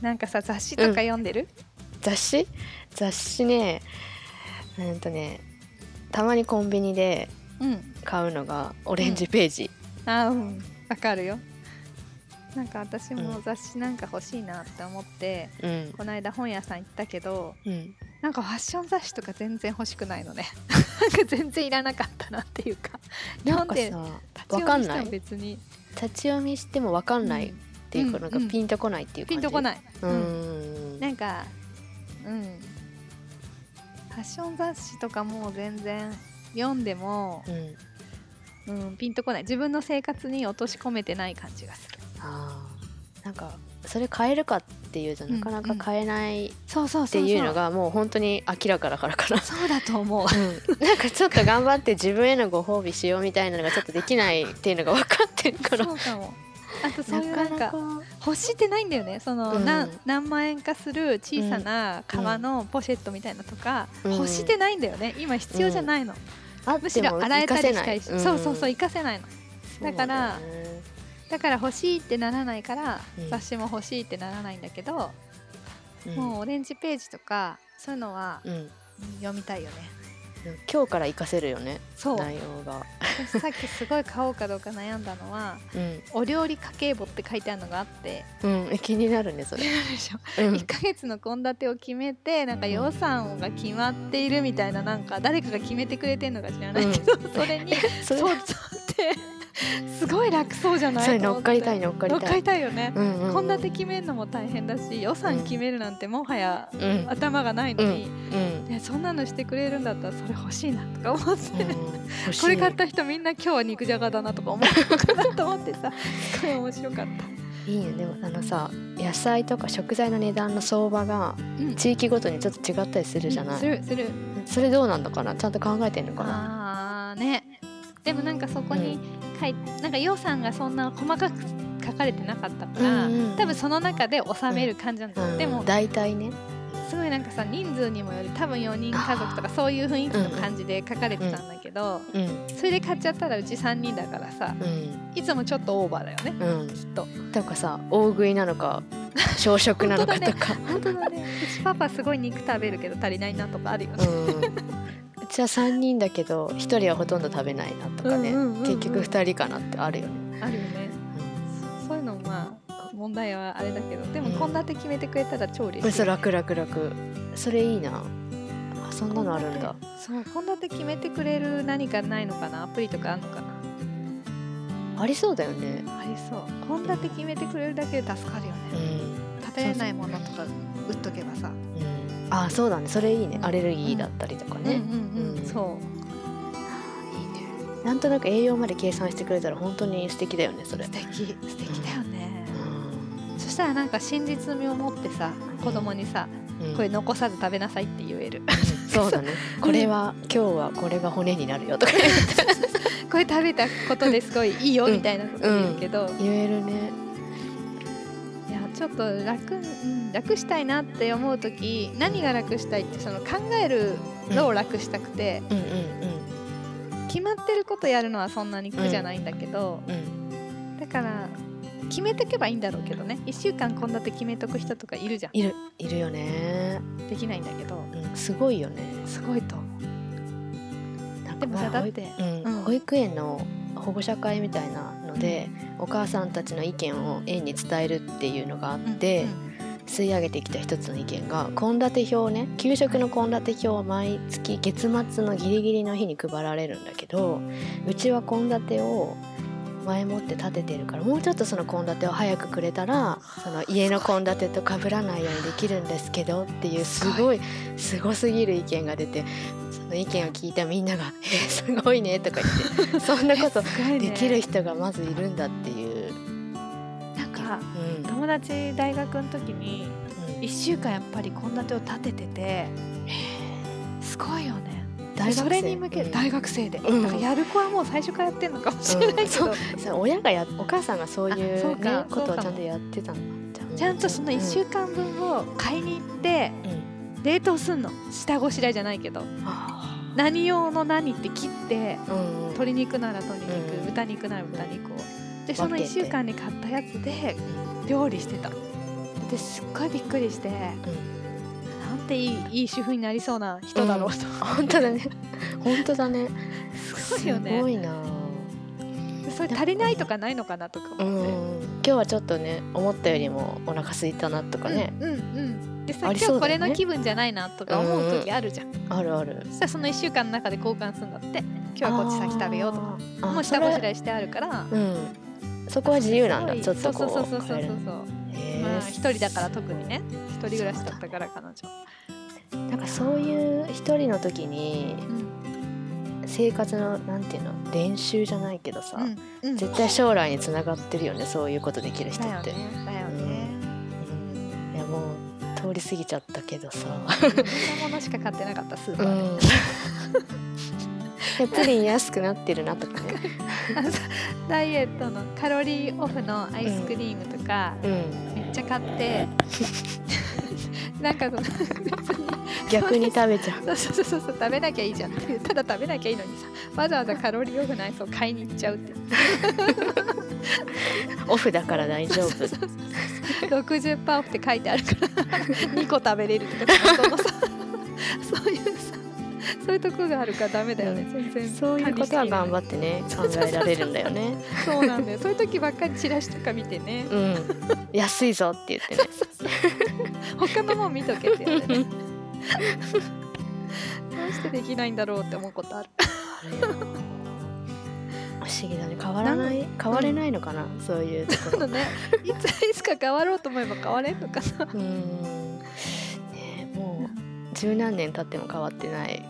なんかさ雑誌とか読んでる、雑誌？雑誌ねうんとねたまにコンビニでうん、買うのがオレンジページ、あうん。わかるよ。なんか私も雑誌なんか欲しいなって思って、うん。この間本屋さん行ったけどうんなんかファッション雑誌とか全然欲しくないのね。なんか全然いらなかったなっていうか。なんでさ立ちわかんない。読みしても別に。立ち読みしてもわかんないっていうか、うんなん。かピンとこないっていう感じ。ピンとこない、ううんん。なんかうん。ファッション雑誌とかもう全然読んでも、うん。うん、ピンとこない。自分の生活に落とし込めてない感じがする。あー。なんかそれ買えるかっていうとなかなか買えないっていうのがもう本当に明らかだからかなそうだと思う。うん。なんかちょっと頑張って自分へのご褒美しようみたいなのがちょっとできないっていうのが分かってるから。そうかも。あとそういうなんか欲してないんだよね。その、うん。な何万円かする小さな革のポシェットみたいなとか、うん。欲してないんだよね。今必要じゃないの、あむしろ洗えたりしたいし、活かせない。そうそうそううん活かせないの。だからだから欲しいってならないから、うん。雑誌も欲しいってならないんだけど、うん。もうオレンジページとかそういうのは読みたいよね。今日から活かせるよね。そう。内容が。私さっきすごい買おうかどうか悩んだのはうん、お料理家計簿って書いてあるのがあってうん、え気になるねそれ、でしょ？うん。1ヶ月の献立を決めてなんか予算が決まっているみたいななんか誰かが決めてくれてんのか知らないけど、それに それそうって すごい楽そうじゃない？それ乗っかりたい乗っかりたい。乗っかりたいよね。うんうん。うん献立決めるのも大変だし予算決めるなんてもはやうん。頭がないのに、そんなのしてくれるんだったらそれ欲しいなとか思って、これ買った人みんな今日は肉じゃがだなとか思うのかなと思ってさ すごい面白かった。いいよでもあのさ野菜とか食材の値段の相場がうん。地域ごとにちょっと違ったりするじゃない、するする。それどうなんのかな？ちゃんと考えてんのかな？あーね。でもなんかそこに書いなんか予算がそんな細かく書かれてなかったから、うんうん。多分その中で収める感じなんだよ、うん。でも大体ね。すごいなんかさ人数にもより多分4人家族とかそういう雰囲気の感じで書かれてたんだけど、うんそれで買っちゃったらうち3人だからさうん。いつもちょっとオーバーだよね。うん。きっと。とかさ大食いなのか小食なのかとか、本当だね。うちパパすごい肉食べるけど足りないなとかあるよね、うちは3人だけど1人はほとんど食べないなとかね、結局2人かなってあるよね、あるよね。そういうのまあ問題はあれだけどでも献立決めてくれたら超嬉しい、うん、それ楽楽楽それいいな。あそんなのあるんだ。そう献立決めてくれる何かないのかな？アプリとかあるのかな？ありそうだよね。ありそう。献立決めてくれるだけで助かるようん、ね食べれないものとか売っとけばさ。うん、あそうだね。それいいね。アレルギーだったりとかね、そう。いいね。なんとなく栄養まで計算してくれたら本当に素敵だよねそれ。素敵。素敵だよね。う、そしたらなんか真実味を持ってさ子供にさん。これ残さず食べなさいって言える。そうだね。これは今日はこれが骨になるよとか。言ってこれ食べたことですごいいいようんみたいなこと言えるけど、言えるねちょっと楽,、うん、楽したいなって思う時何が楽したいってその考えるのを楽したくて、決まってることやるのはそんなに苦じゃないんだけど、だから決めてけばいいんだろうけどね。1週間献立決めとく人とかいるじゃん。いるいるよね、できないんだけど。うん、すごいよね。すごいと。思うでもさだって保育園の保護者会みたいなので、お母さんたちの意見を園に伝えるっていうのがあって、うん吸い上げてきた一つの意見が献立表ね給食の献立表を毎月月末のギリギリの日に配られるんだけどうちは献立を前もって立ててるからもうちょっとその献立を早くくれたらその家の献立と被らないようにできるんですけどっていうすごいすごすぎる意見が出てその意見を聞いたみんなが「えー、すごいね」とか言って そんなことできる人がまずいるんだっていう。なんかうん。友達大学の時にうん。1週間やっぱり献立を立てててすごいよね。大学生。それに向けうん。大学生で、うん。だからやる子はもう最初からやってんのかもしれないけど、そうそう親がやお母さんがそういうあそうことをちゃんとやってたの。ちゃんとその1週間分を買いに行って冷凍すんの。下ごしらえじゃないけど。あ何用の何って切ってうんうん。鶏肉なら鶏肉、うん。豚肉なら豚肉を。でその分けて1週間に買ったやつで料理してた。ですっごいびっくりしてなんていいいい主婦になりそうな人だろうと、本当だね。本当だね。すごいよね。すごいな。それ足りないとかないのかなとかうん思って、今日はちょっとね思ったよりもお腹空いたなとかね、うんうんうんでさ、あり今日これの気分じゃないなとか思う時あるじゃん、あるある。そしたらその1週間の中で交換するんだって。今日はこっち先食べようとか。もう下ごしらえしてあるから。うん。そこは自由なんだ。ちょっとこそうそうそうそうそうそう。まあ一人だから特にね。一人暮らしだったから彼女。なんかそういう一人の時にうん。生活のなんていうの？練習じゃないけどさ、うん。うん。絶対将来につながってるよね。そういうことできる人って、だよね。だより過ぎちゃったけどさ、そん。なものしか買ってなかったスーパうーで、プリン安くなってるなとかね。ダイエットのカロリーオフのアイスクリームとか、うん。めっちゃ買って。なんかその別に逆に食べちゃう。そうそうそうそう食べなきゃいいじゃん。ってただ食べなきゃいいのにさ。わざわざカロリーオフのアイスを買いに行っちゃうって。オフだから大丈夫。60%オフって書いてあるから。2個食べれるとかそのさ。そういうさ。そういうとこがあるからダメだよね、全然。そういうことは頑張っってね。考えられるんだよね。そうなんだよ。そういう時ばっかりチラシとか見てね。うん。安いぞって言ってね。他のもん見とけって言ってねどうしてできないんだろうって思うことある。不思議だね。変わらない？変われないのかな、そういうところ。ね。いついつか変わろうと思えば変われんのかな。うーん。ねもう十何年経っても変わってない